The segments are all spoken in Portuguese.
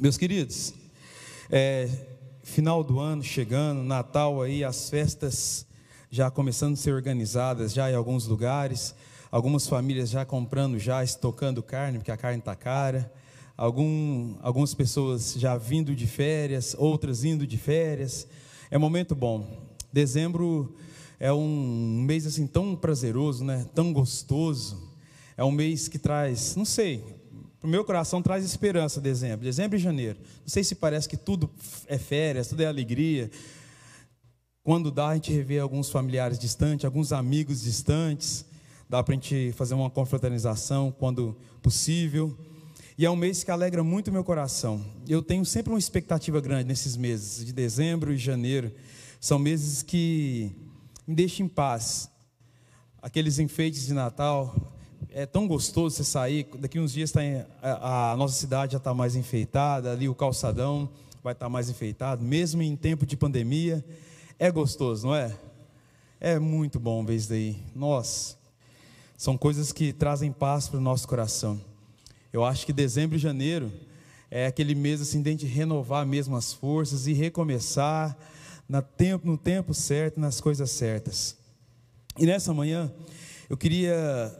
Meus queridos, é, final do ano chegando, Natal aí, as festas já começando a ser organizadas já em alguns lugares, algumas famílias já comprando, já estocando carne, porque a carne está cara, Algum, algumas pessoas já vindo de férias, outras indo de férias, é momento bom. Dezembro é um mês assim tão prazeroso, né? tão gostoso, é um mês que traz, não sei, para o meu coração traz esperança dezembro, dezembro e janeiro. Não sei se parece que tudo é férias, tudo é alegria. Quando dá, a gente revê alguns familiares distantes, alguns amigos distantes. Dá para a gente fazer uma confraternização quando possível. E é um mês que alegra muito meu coração. Eu tenho sempre uma expectativa grande nesses meses, de dezembro e janeiro. São meses que me deixam em paz. Aqueles enfeites de Natal, é tão gostoso você sair. Daqui uns dias tá em, a, a, nossa cidade já está mais enfeitada, ali o calçadão vai estar tá mais enfeitado, mesmo em tempo de pandemia. É gostoso, não é? É muito bom ver isso daí. Nossa, são coisas que trazem paz para o nosso coração. Eu acho que dezembro e janeiro é aquele mês assim de renovar mesmo as forças e recomeçar no tempo, no tempo certo, nas coisas certas. E nessa manhã eu queria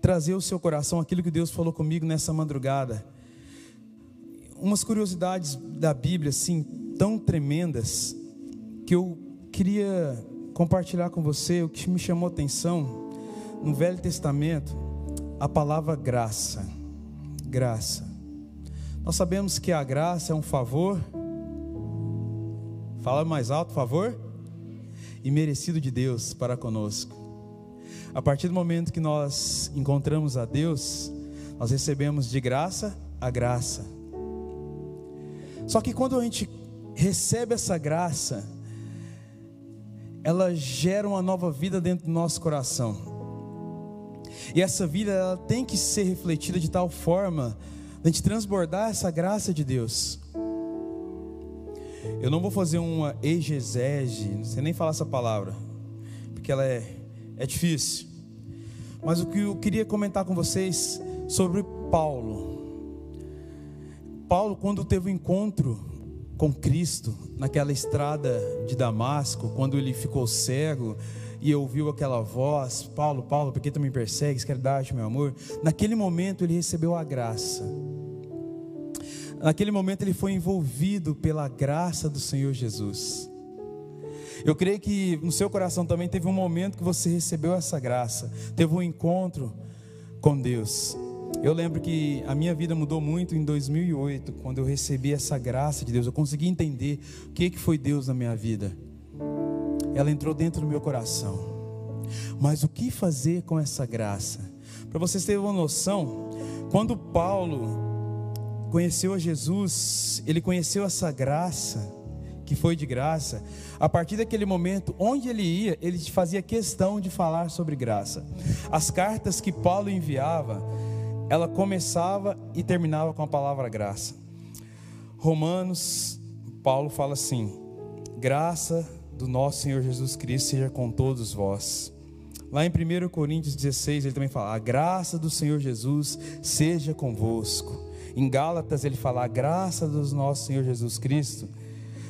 trazer ao seu coração aquilo que Deus falou comigo nessa madrugada. Umas curiosidades da Bíblia, assim, tão tremendas, que eu queria compartilhar com você. O que me chamou atenção, no Velho Testamento, a palavra graça. Graça. Nós sabemos que a graça é um favor. Fala mais alto, favor. E merecido de Deus para conosco. A partir do momento que nós encontramos a Deus, nós recebemos de graça a graça. Só que quando a gente recebe essa graça, ela gera uma nova vida dentro do nosso coração. E essa vida ela tem que ser refletida de tal forma a gente transbordar essa graça de Deus. Eu não vou fazer uma exegese, não sei nem falar essa palavra, porque ela é é difícil. Mas o que eu queria comentar com vocês sobre Paulo. Paulo, quando teve o um encontro com Cristo naquela estrada de Damasco, quando ele ficou cego e ouviu aquela voz: Paulo, Paulo, por que tu me persegues? Dar-te meu amor. Naquele momento ele recebeu a graça. Naquele momento ele foi envolvido pela graça do Senhor Jesus. Eu creio que no seu coração também teve um momento que você recebeu essa graça, teve um encontro com Deus. Eu lembro que a minha vida mudou muito em 2008, quando eu recebi essa graça de Deus. Eu consegui entender o que que foi Deus na minha vida. Ela entrou dentro do meu coração. Mas o que fazer com essa graça? Para vocês terem uma noção, quando Paulo conheceu a Jesus, ele conheceu essa graça que foi de graça, a partir daquele momento, onde ele ia, ele fazia questão de falar sobre graça. As cartas que Paulo enviava, ela começava e terminava com a palavra graça. Romanos, Paulo fala assim: graça do nosso Senhor Jesus Cristo seja com todos vós. Lá em 1 Coríntios 16, ele também fala: a graça do Senhor Jesus seja convosco. Em Gálatas, ele fala: a graça do nosso Senhor Jesus Cristo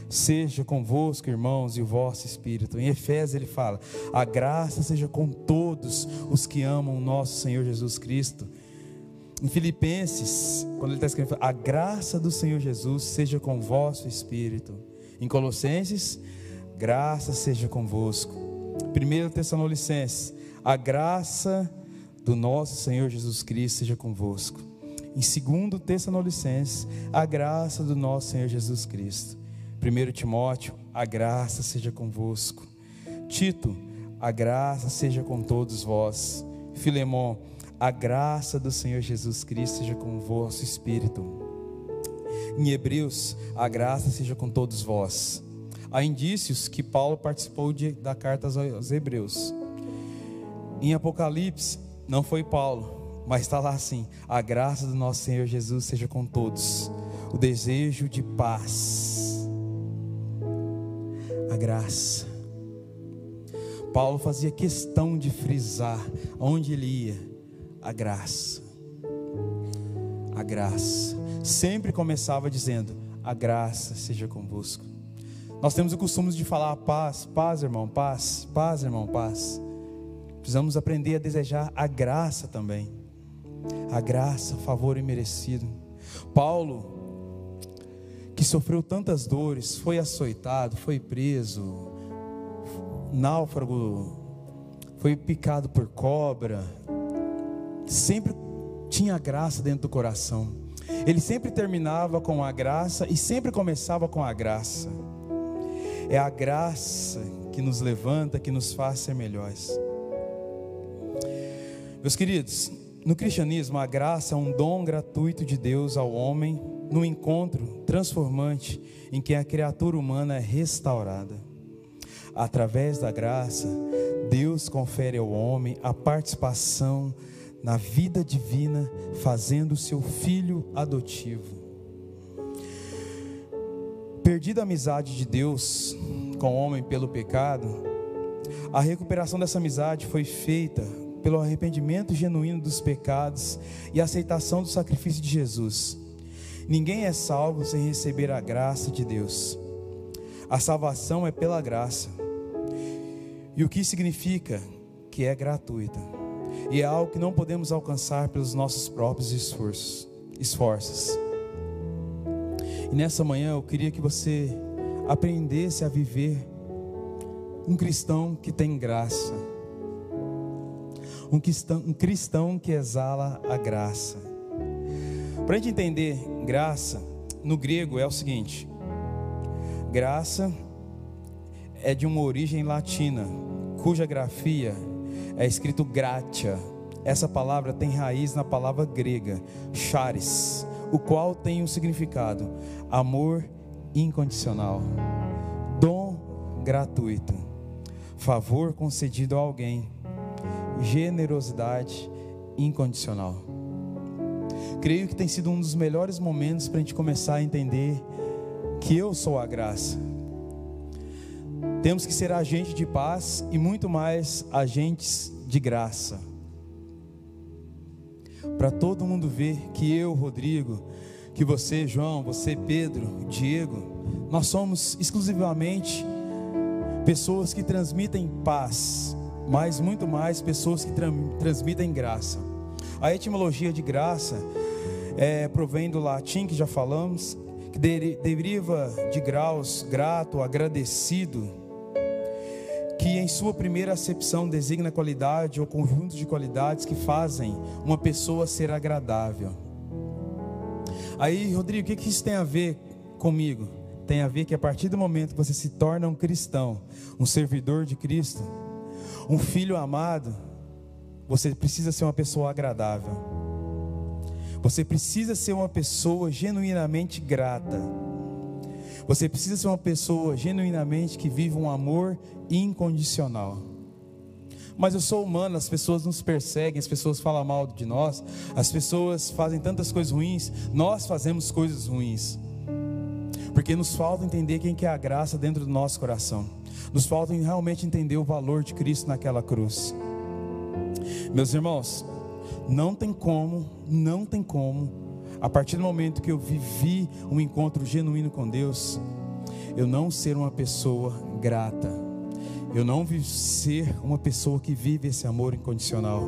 seja convosco, irmãos, e o vosso espírito. Em Efésios ele fala: a graça seja com todos os que amam o nosso Senhor Jesus Cristo. Em Filipenses, quando ele está escrevendo, a graça do Senhor Jesus seja com vosso espírito. Em Colossenses, graça seja convosco. 1 Tessalonicenses, a graça do nosso Senhor Jesus Cristo seja convosco. Em 2 Tessalonicenses, a graça do nosso Senhor Jesus Cristo. 1 Timóteo, a graça seja convosco. Tito, a graça seja com todos vós. Filemão, a graça do Senhor Jesus Cristo seja com o vosso espírito. Em Hebreus, a graça seja com todos vós. Há indícios que Paulo participou de, da carta aos Hebreus. Em Apocalipse, não foi Paulo, mas está lá assim: a graça do nosso Senhor Jesus seja com todos. O desejo de paz graça. Paulo fazia questão de frisar onde ele ia, a graça. A graça. sempre começava dizendo: A graça seja convosco. Nós temos o costume de falar paz, paz, irmão, paz, paz, irmão, paz. Precisamos aprender a desejar a graça também. A graça, favor imerecido. Paulo, que sofreu tantas dores, foi açoitado, foi preso, náufrago, foi picado por cobra, sempre tinha graça dentro do coração. Ele sempre terminava com a graça e sempre começava com a graça. É a graça que nos levanta, que nos faz ser melhores. Meus queridos, no cristianismo, a graça é um dom gratuito de Deus ao homem no encontro transformante em que a criatura humana é restaurada. Através da graça, Deus confere ao homem a participação na vida divina, fazendo seu filho adotivo. Perdida a amizade de Deus com o homem pelo pecado, a recuperação dessa amizade foi feita pelo arrependimento genuíno dos pecados e aceitação do sacrifício de Jesus. Ninguém é salvo sem receber a graça de Deus. A salvação é pela graça. E o que significa? Que é gratuita. E é algo que não podemos alcançar pelos nossos próprios esforços. esforços. E nessa manhã eu queria que você aprendesse a viver um cristão que tem graça. Um cristão, um cristão que exala a graça. Para a gente entender graça, no grego é o seguinte: graça é de uma origem latina, cuja grafia é escrito gratia. Essa palavra tem raiz na palavra grega charis, o qual tem um significado amor incondicional, dom gratuito, favor concedido a alguém, generosidade incondicional. Creio que tem sido um dos melhores momentos para a gente começar a entender que eu sou a graça. Temos que ser agente de paz e muito mais agentes de graça. Para todo mundo ver que eu, Rodrigo, que você, João, você, Pedro, Diego, nós somos exclusivamente pessoas que transmitem paz, mas muito mais pessoas que transmitem graça. A etimologia de graça é, provém do latim que já falamos, que deriva de graus, grato, agradecido, que em sua primeira acepção designa qualidade ou conjunto de qualidades que fazem uma pessoa ser agradável. Aí, Rodrigo, o que, isso tem a ver comigo? Tem a ver que a partir do momento que você se torna um cristão, um servidor de Cristo, um filho amado, você precisa ser uma pessoa agradável. Você precisa ser uma pessoa genuinamente grata. Você precisa ser uma pessoa genuinamente que vive um amor incondicional mas eu sou humano, as pessoas nos perseguem, as pessoas falam mal de nós, as pessoas fazem tantas coisas ruins, nós fazemos coisas ruins. Porque nos falta entender quem que é a graça dentro do nosso coração. Nos falta realmente entender o valor de Cristo naquela cruz. Meus irmãos, não tem como, não tem como, a partir do momento que eu vivi um encontro genuíno com Deus, eu não ser uma pessoa grata eu não ser uma pessoa que vive esse amor incondicional.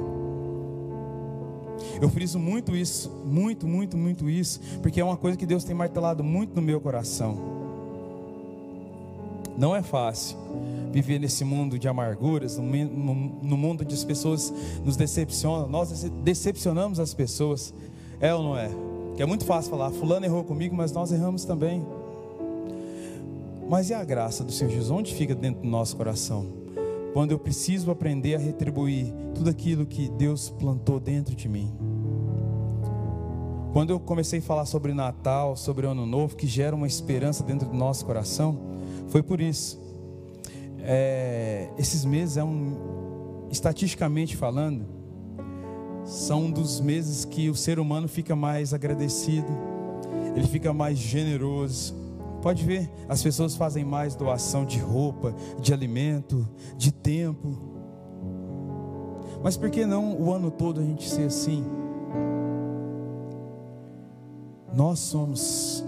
Eu friso muito isso, muito, muito, muito isso, porque é uma coisa que Deus tem martelado muito no meu coração. Não é fácil viver nesse mundo de amarguras, no, mundo onde as pessoas nos decepcionam, nós decepcionamos as pessoas, é ou não é? Que é muito fácil falar, fulano errou comigo, mas nós erramos também. Mas e a graça do Senhor Jesus? Onde fica dentro do nosso coração? Quando eu preciso aprender a retribuir tudo aquilo que Deus plantou dentro de mim. Quando eu comecei a falar sobre Natal, sobre Ano Novo, que gera uma esperança dentro do nosso coração, foi por isso. É, esses meses é um, estatisticamente falando, são um dos meses que o ser humano fica mais agradecido, ele fica mais generoso, Pode ver, as pessoas fazem mais doação de roupa, de alimento, de tempo. Mas por que não o ano todo a gente ser assim? Nós somos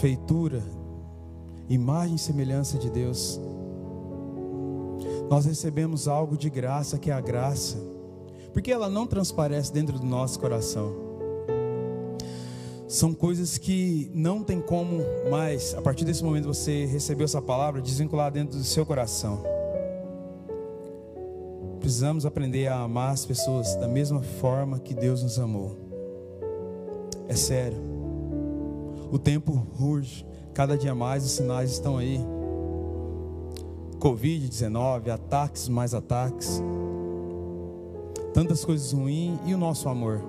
feitura, imagem e semelhança de Deus. Nós recebemos algo de graça, que é a graça, porque ela não transparece dentro do nosso coração. São coisas que não tem como mais, a partir desse momento você recebeu essa palavra, desvincular dentro do seu coração. Precisamos aprender a amar as pessoas da mesma forma que Deus nos amou. É sério. O tempo urge, cada dia mais os sinais estão aí. Covid-19, ataques mais ataques, tantas coisas ruins e o nosso amor.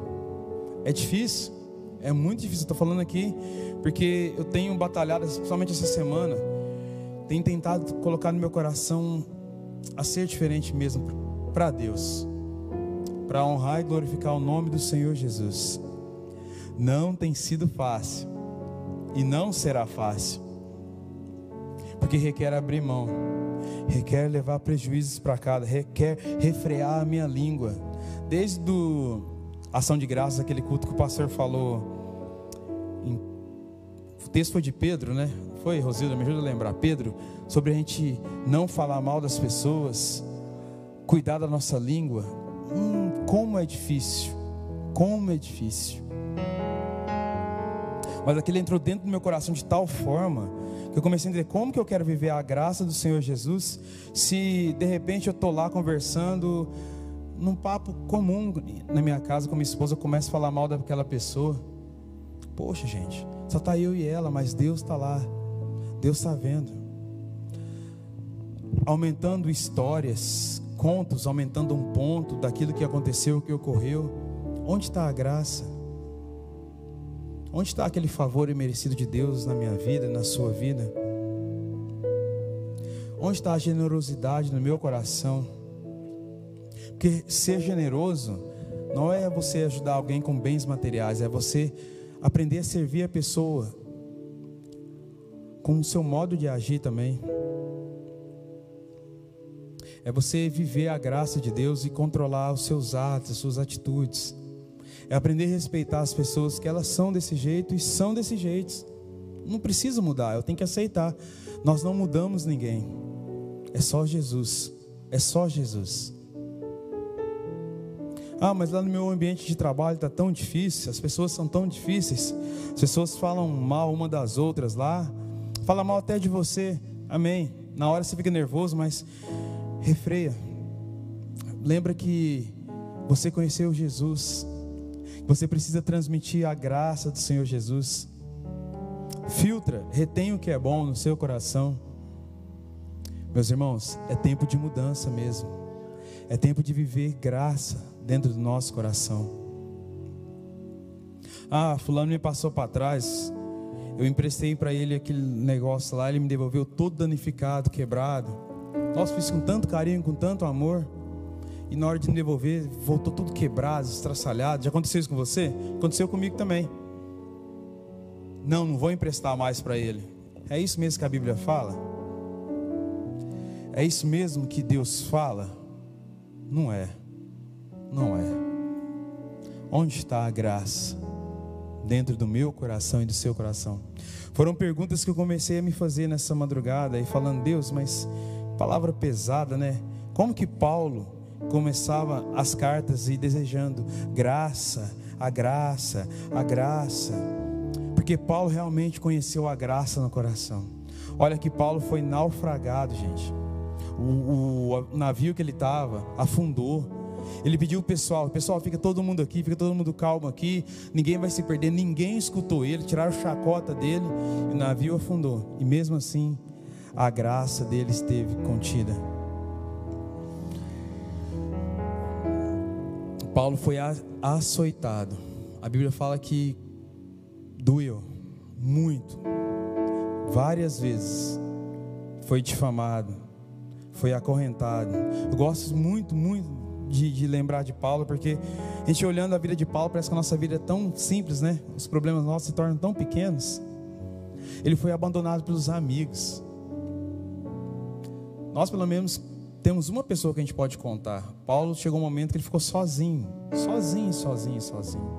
É difícil, é muito difícil. Estou falando aqui porque eu tenho batalhado, principalmente essa semana, tenho tentado colocar no meu coração a ser diferente mesmo para Deus, para honrar e glorificar o nome do Senhor Jesus. Não tem sido fácil e não será fácil, porque requer abrir mão requer levar prejuízos para casa, requer refrear a minha língua. Desde do ação de graças, aquele culto que o pastor falou, em, o texto foi de Pedro, né? Foi, Rosilda, me ajuda a lembrar. Pedro, sobre a gente não falar mal das pessoas, cuidar da nossa língua. Hum, como é difícil, como é difícil. Mas aquilo entrou dentro do meu coração de tal forma eu comecei a entender como que eu quero viver a graça do Senhor Jesus, se de repente eu estou lá conversando, num papo comum na minha casa com minha esposa, eu começo a falar mal daquela pessoa. Poxa, gente, só está eu e ela, mas Deus está lá, Deus está vendo. Aumentando histórias, contos, aumentando um ponto daquilo que aconteceu, o que ocorreu. Onde está a graça? Onde está aquele favor imerecido de Deus na minha vida, na sua vida? Onde está a generosidade no meu coração? Porque ser generoso não é você ajudar alguém com bens materiais, é você aprender a servir a pessoa com o seu modo de agir também. É você viver a graça de Deus e controlar os seus atos, as suas atitudes. É aprender a respeitar as pessoas que elas são desse jeito e são desse jeito. Não precisa mudar, eu tenho que aceitar. Nós não mudamos ninguém. É só Jesus. É só Jesus. Ah, mas lá no meu ambiente de trabalho está tão difícil, as pessoas são tão difíceis, as pessoas falam mal uma das outras lá, fala mal até de você, amém. Na hora você fica nervoso, mas refreia. Lembra que você conheceu Jesus, você precisa transmitir a graça do Senhor Jesus. Filtra, retém o que é bom no seu coração. Meus irmãos, é tempo de mudança mesmo. É tempo de viver graça dentro do nosso coração. Ah, fulano me passou para trás. Eu emprestei para ele aquele negócio lá, ele me devolveu todo danificado, quebrado. Nossa, fiz com tanto carinho, com tanto amor e na hora de me devolver, voltou tudo quebrado, estraçalhado. Já aconteceu isso com você? Aconteceu comigo também. Não, não vou emprestar mais para ele. É isso mesmo que a Bíblia fala? É isso mesmo que Deus fala? Não é. Não é. Onde está a graça? Dentro do meu coração e do seu coração. Foram perguntas que eu comecei a me fazer nessa madrugada e falando, Deus, mas palavra pesada, né? Como que Paulo começava as cartas e desejando graça, a graça, a graça, porque Paulo realmente conheceu a graça no coração. Olha que Paulo foi naufragado, gente. O, o navio que ele estava afundou. Ele pediu o pessoal, pessoal, fica todo mundo aqui, fica todo mundo calmo aqui, ninguém vai se perder, ninguém escutou ele, tiraram chacota dele, e o navio afundou. E mesmo assim, a graça dele esteve contida. Paulo foi açoitado. A Bíblia fala que doeu muito, várias vezes. Foi difamado, foi acorrentado. Eu gosto muito, muito de, de, lembrar de Paulo, porque a gente olhando a vida de Paulo, parece que a nossa vida é tão simples, né? Os problemas nossos se tornam tão pequenos. Ele foi abandonado pelos amigos. Nós, pelo menos, temos uma pessoa que a gente pode contar. Paulo chegou um momento que ele ficou sozinho, sozinho, sozinho, sozinho.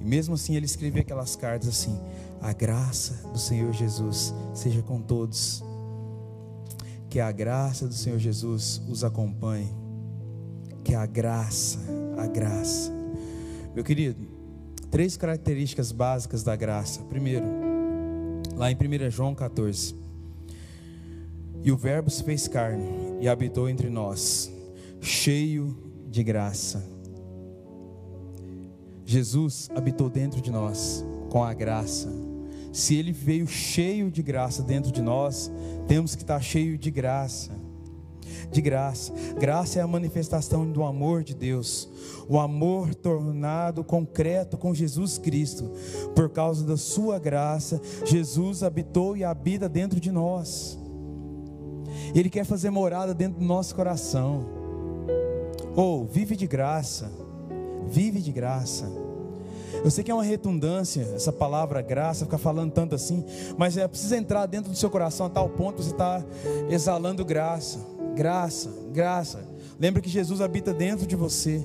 E mesmo assim ele escrevia aquelas cartas assim: A graça do Senhor Jesus seja com todos. Que a graça do Senhor Jesus os acompanhe. Que a graça, a graça. Meu querido, três características básicas da graça. Primeiro, lá em 1 João 14. E o Verbo se fez carne e habitou entre nós, cheio de graça Jesus habitou dentro de nós com a graça. Se ele veio cheio de graça dentro de nós, temos que estar cheio de graça. De graça. Graça é a manifestação do amor de Deus, o amor tornado concreto com Jesus Cristo. Por causa da sua graça, Jesus habitou e habita dentro de nós. Ele quer fazer morada dentro do nosso coração. Ou oh, vive de graça vive de graça. Eu sei que é uma redundância essa palavra graça, ficar falando tanto assim, mas é preciso entrar dentro do seu coração a tal ponto que você está exalando graça, graça, graça. Lembra que Jesus habita dentro de você.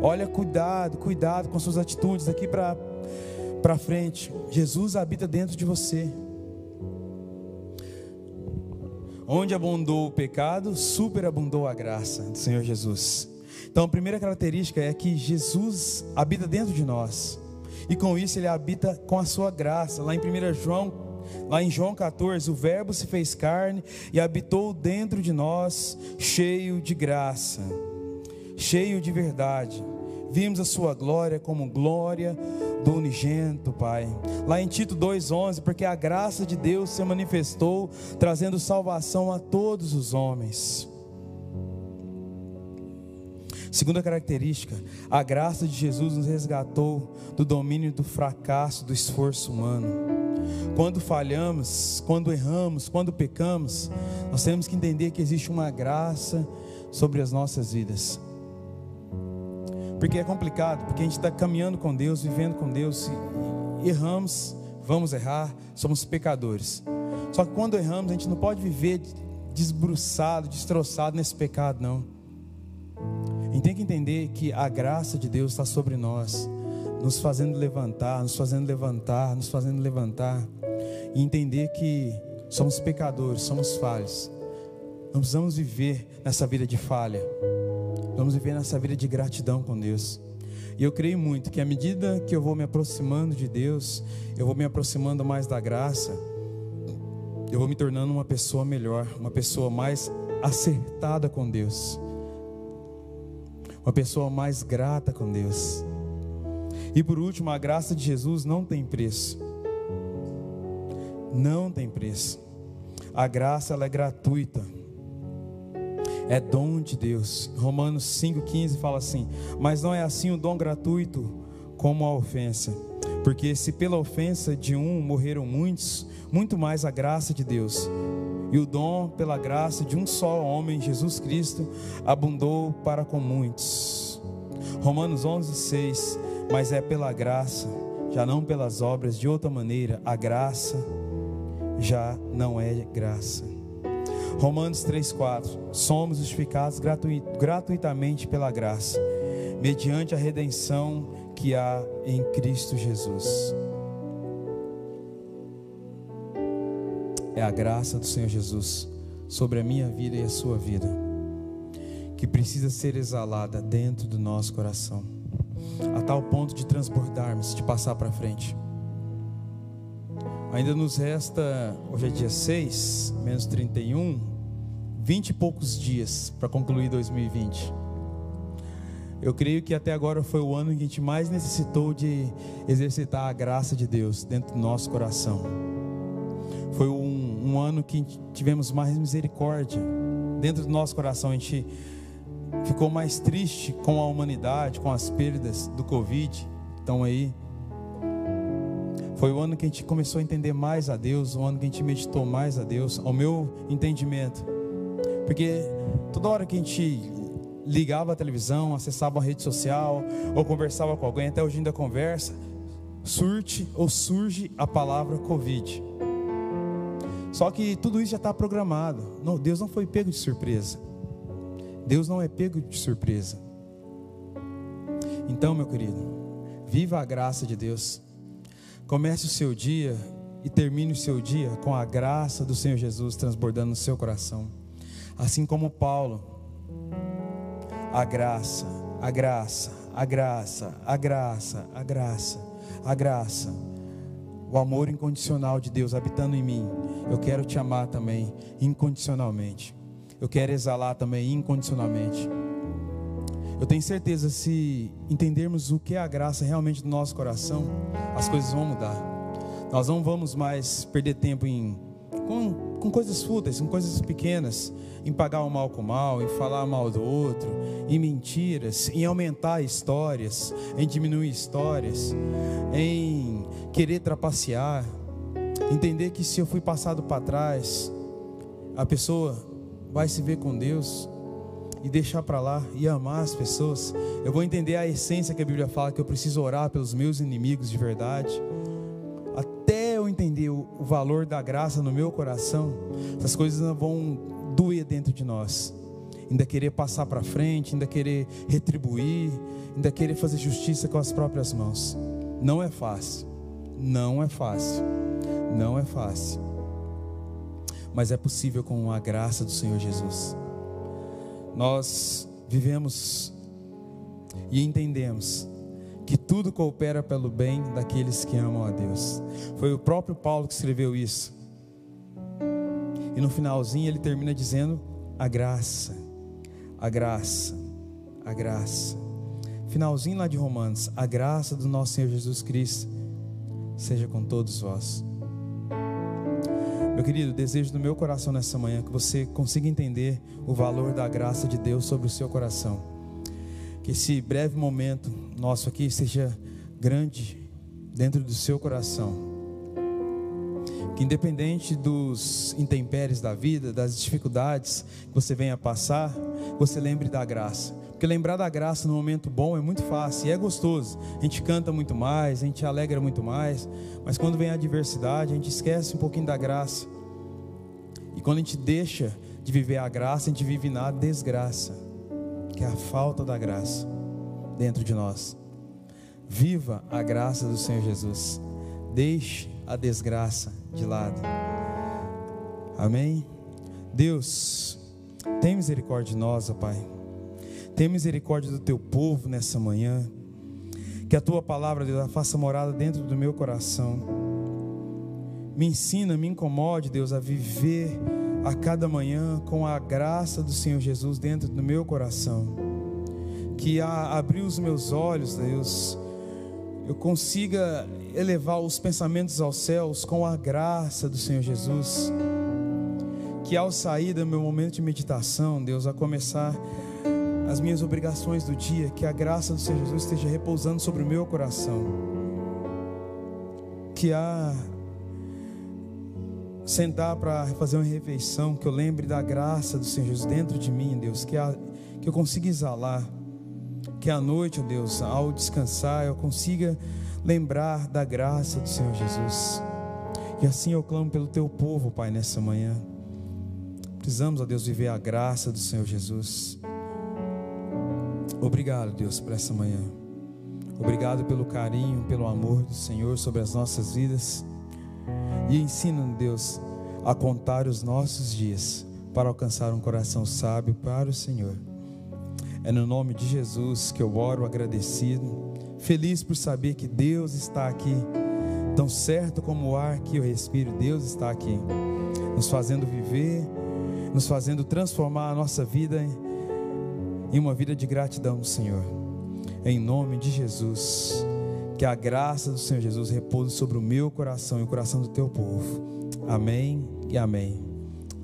Olha, cuidado, cuidado com suas atitudes daqui para frente. Jesus habita dentro de você. Onde abundou o pecado, superabundou a graça do Senhor Jesus. Então, a primeira característica é que Jesus habita dentro de nós. E com isso ele habita com a sua graça. Lá em 1 João, lá em João 14, o verbo se fez carne e habitou dentro de nós, cheio de graça, cheio de verdade. Vimos a sua glória como glória do unigênito, Pai. Lá em Tito 2:11, porque a graça de Deus se manifestou, trazendo salvação a todos os homens. Segunda característica, a graça de Jesus nos resgatou do domínio do fracasso, do esforço humano. Quando falhamos, quando erramos, quando pecamos, nós temos que entender que existe uma graça sobre as nossas vidas. Porque é complicado, porque a gente está caminhando com Deus, vivendo com Deus, erramos, vamos errar, somos pecadores. Só que quando erramos, a gente não pode viver desbruçado, destroçado nesse pecado, não. A gente tem que entender que a graça de Deus está sobre nós, nos fazendo levantar, nos fazendo levantar, nos fazendo levantar, e entender que somos pecadores, somos falhos. Não precisamos viver nessa vida de falha, vamos viver nessa vida de gratidão com Deus. E eu creio muito que à medida que eu vou me aproximando de Deus, eu vou me aproximando mais da graça, eu vou me tornando uma pessoa melhor, uma pessoa mais acertada com Deus uma pessoa mais grata com Deus. E por último, a graça de Jesus não tem preço. Não tem preço. A graça ela é gratuita. É dom de Deus. Romanos 5,15 fala assim: Mas não é assim o dom gratuito como a ofensa. Porque se pela ofensa de um morreram muitos, muito mais a graça de Deus e o dom pela graça de um só homem, Jesus Cristo, abundou para com muitos. Romanos 11, 6. Mas é pela graça, já não pelas obras, de outra maneira, a graça já não é graça. Romanos 3,4: Somos justificados gratuitamente pela graça, mediante a redenção que há em Cristo Jesus. é a graça do Senhor Jesus sobre a minha vida e a sua vida, que precisa ser exalada dentro do nosso coração, a tal ponto de transbordarmos, de passar para frente. Ainda nos resta, hoje é dia 6, menos 31, 20 e poucos dias para concluir 2020. Eu creio que até agora foi o ano em que a gente mais necessitou de exercitar a graça de Deus dentro do nosso coração. Foi um um ano que tivemos mais misericórdia. Dentro do nosso coração a gente ficou mais triste com a humanidade, com as perdas do Covid estão aí. Foi o ano que a gente começou a entender mais a Deus, o ano que a gente meditou mais a Deus, ao meu entendimento. Porque toda hora que a gente ligava a televisão, acessava a rede social, ou conversava com alguém, até hoje ainda conversa, surte ou surge a palavra Covid. Só que tudo isso já está programado. Não, Deus não foi pego de surpresa. Deus não é pego de surpresa. Então, meu querido, Viva a graça de Deus. Comece o seu dia e termine o seu dia com a graça do Senhor Jesus transbordando no seu coração. Assim como Paulo, a graça, a graça, a graça, a graça, a graça, a graça, o amor incondicional de Deus habitando em mim. Eu quero te amar também incondicionalmente. Eu quero exalar também incondicionalmente. Eu tenho certeza, se entendermos o que é a graça realmente no nosso coração, as coisas vão mudar. Nós não vamos mais perder tempo em com, com coisas fúteis, com coisas pequenas, em pagar o mal com o mal, em falar mal do outro, em mentiras, em aumentar histórias, em diminuir histórias, em querer trapacear, entender que se eu fui passado para trás, a pessoa vai se ver com Deus e deixar para lá e amar as pessoas. Eu vou entender a essência que a Bíblia fala que eu preciso orar pelos meus inimigos de verdade. Até eu entender o, valor da graça no meu coração, essas coisas não vão doer dentro de nós. Ainda querer passar para frente, ainda querer retribuir, ainda querer fazer justiça com as próprias mãos. Não é fácil. Não é fácil. Não é fácil. Mas é possível com a graça do Senhor Jesus. Nós vivemos e entendemos que tudo coopera pelo bem daqueles que amam a Deus. Foi o próprio Paulo que escreveu isso. E no finalzinho ele termina dizendo: a graça, a graça, a graça. Finalzinho lá de Romanos: a graça do nosso Senhor Jesus Cristo seja com todos vós. Meu querido, desejo do meu coração nessa manhã que você consiga entender o valor da graça de Deus sobre o seu coração. Que esse breve momento nosso aqui seja grande dentro do seu coração. Que independente dos intempéries da vida, das dificuldades que você venha passar, você lembre da graça. Porque lembrar da graça no momento bom é muito fácil e é gostoso. A gente canta muito mais, a gente alegra muito mais, mas quando vem a adversidade, a gente esquece um pouquinho da graça. E quando a gente deixa de viver a graça, a gente vive na desgraça, que é a falta da graça dentro de nós. Viva a graça do Senhor Jesus. Deixe a desgraça de lado. Amém? Deus, tem misericórdia de nós, ó Pai. Tem misericórdia do teu povo nessa manhã. Que a tua palavra, Deus, faça morada dentro do meu coração. Me ensina, me incomode, Deus, a viver a cada manhã com a graça do Senhor Jesus dentro do meu coração. Que a abrir os meus olhos, Deus, eu consiga elevar os pensamentos aos céus com a graça do Senhor Jesus. Que ao sair do meu momento de meditação, Deus, a começar as minhas obrigações do dia, que a graça do Senhor Jesus esteja repousando sobre o meu coração. Que a sentar para fazer uma refeição, que eu lembre da graça do Senhor Jesus dentro de mim, Deus, que, a, que eu consiga exalar, que à noite, Deus, ao descansar, eu consiga lembrar da graça do Senhor Jesus. E assim eu clamo pelo teu povo, Pai, nessa manhã. Precisamos, ó Deus, viver a graça do Senhor Jesus. Obrigado, Deus, por essa manhã. Obrigado pelo carinho, pelo amor do Senhor sobre as nossas vidas. E ensina, Deus, a contar os nossos dias para alcançar um coração sábio para o Senhor. É no nome de Jesus que eu oro agradecido, feliz por saber que Deus está aqui, tão certo como o ar que eu respiro, Deus está aqui, nos fazendo viver, nos fazendo transformar a nossa vida em uma vida de gratidão, Senhor. Em nome de Jesus. Que a graça do Senhor Jesus repouse sobre o meu coração e o coração do teu povo. Amém e amém.